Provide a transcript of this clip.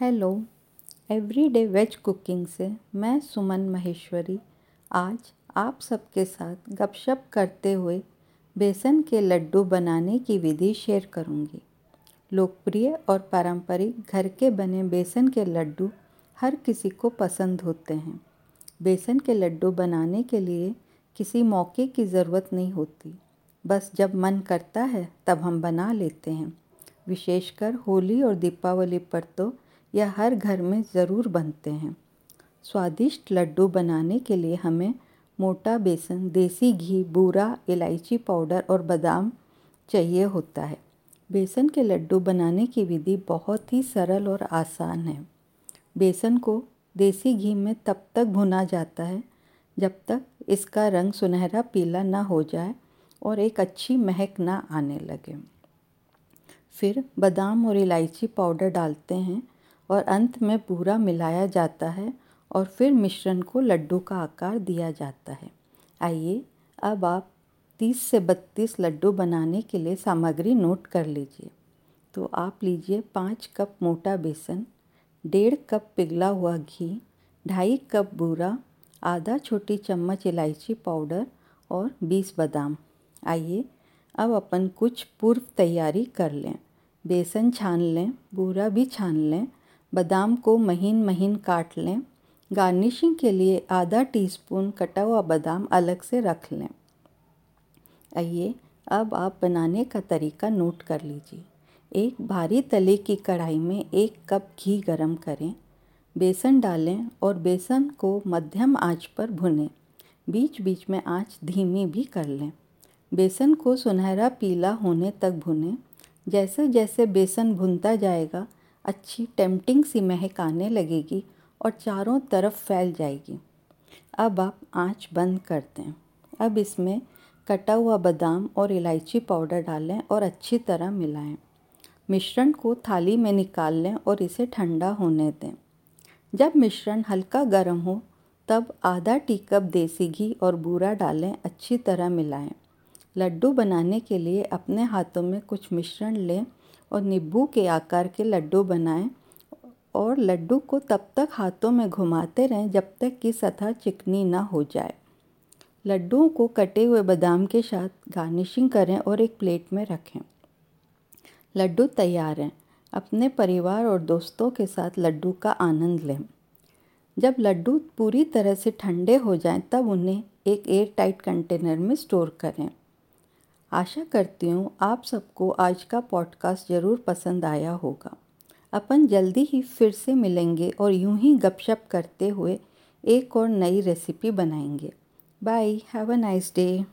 Hello everyday veg cooking से मैं सुमन महेश्वरी। आज आप सबके साथ गपशप करते हुए बेसन के लड्डू बनाने की विधि शेयर करूँगी। लोकप्रिय और पारंपरिक घर के बने बेसन के लड्डू हर किसी को पसंद होते हैं। बेसन के लड्डू बनाने के लिए किसी मौके की ज़रूरत नहीं होती। बस जब मन करता है तब हम बना लेते हैं। विशेषकर होली और दीपावली पर तो यह हर घर में ज़रूर बनते हैं। स्वादिष्ट लड्डू बनाने के लिए हमें मोटा बेसन, देसी घी, बूरा, इलायची पाउडर और बादाम चाहिए होता है। बेसन के लड्डू बनाने की विधि बहुत ही सरल और आसान है। बेसन को देसी घी में तब तक भुना जाता है जब तक इसका रंग सुनहरा पीला ना हो जाए और एक अच्छी महक ना आने लगे। फिर बादाम और इलायची पाउडर डालते हैं और अंत में पूरा मिलाया जाता है और फिर मिश्रण को लड्डू का आकार दिया जाता है। आइए अब आप 30 से 32 लड्डू बनाने के लिए सामग्री नोट कर लीजिए। तो आप लीजिए पाँच कप मोटा बेसन, डेढ़ कप पिघला हुआ घी, ढाई कप बूरा, आधा छोटी चम्मच इलायची पाउडर और 20 बादाम। आइए अब अपन कुछ पूर्व तैयारी कर लें। बेसन छान लें, बूरा भी छान लें बादाम को महीन महीन काट लें। गार्निशिंग के लिए आधा टीस्पून कटा हुआ बादाम अलग से रख लें। आइए, अब आप बनाने का तरीका नोट कर लीजिए। एक भारी तले की कढ़ाई में एक कप घी गरम करें। बेसन डालें और बेसन को मध्यम आँच पर भुनें। बीच बीच में आँच धीमी भी कर लें। बेसन को सुनहरा पीला होने तक भुनें। जैसे जैसे बेसन भुनता जाएगा अच्छी टेम्पटिंग सी महक आने लगेगी और चारों तरफ़ फैल जाएगी। अब आप आँच बंद कर दें अब इसमें कटा हुआ बादाम और इलायची पाउडर डालें और अच्छी तरह मिलाएँ। मिश्रण को थाली में निकाल लें और इसे ठंडा होने दें। जब मिश्रण हल्का गर्म हो, तब आधा टी कप देसी घी और बूरा डालें, अच्छी तरह मिलाएँ। लड्डू बनाने के लिए अपने हाथों में कुछ मिश्रण लें और नींबू के आकार के लड्डू बनाएँ और लड्डू को तब तक हाथों में घुमाते रहें जब तक कि सतह चिकनी ना हो जाए। लड्डुओं को कटे हुए बादाम के साथ गार्निशिंग करें और एक प्लेट में रखें। लड्डू तैयार हैं। अपने परिवार और दोस्तों के साथ लड्डू का आनंद लें। जब लड्डू पूरी तरह से ठंडे हो जाएँ, तब उन्हें एक एयर टाइट कंटेनर में स्टोर करें। आशा करती हूँ आप सबको आज का पॉडकास्ट ज़रूर पसंद आया होगा। अपन जल्दी ही फिर से मिलेंगे और यूँ ही गपशप करते हुए एक और नई रेसिपी बनाएँगे। Bye have a nice day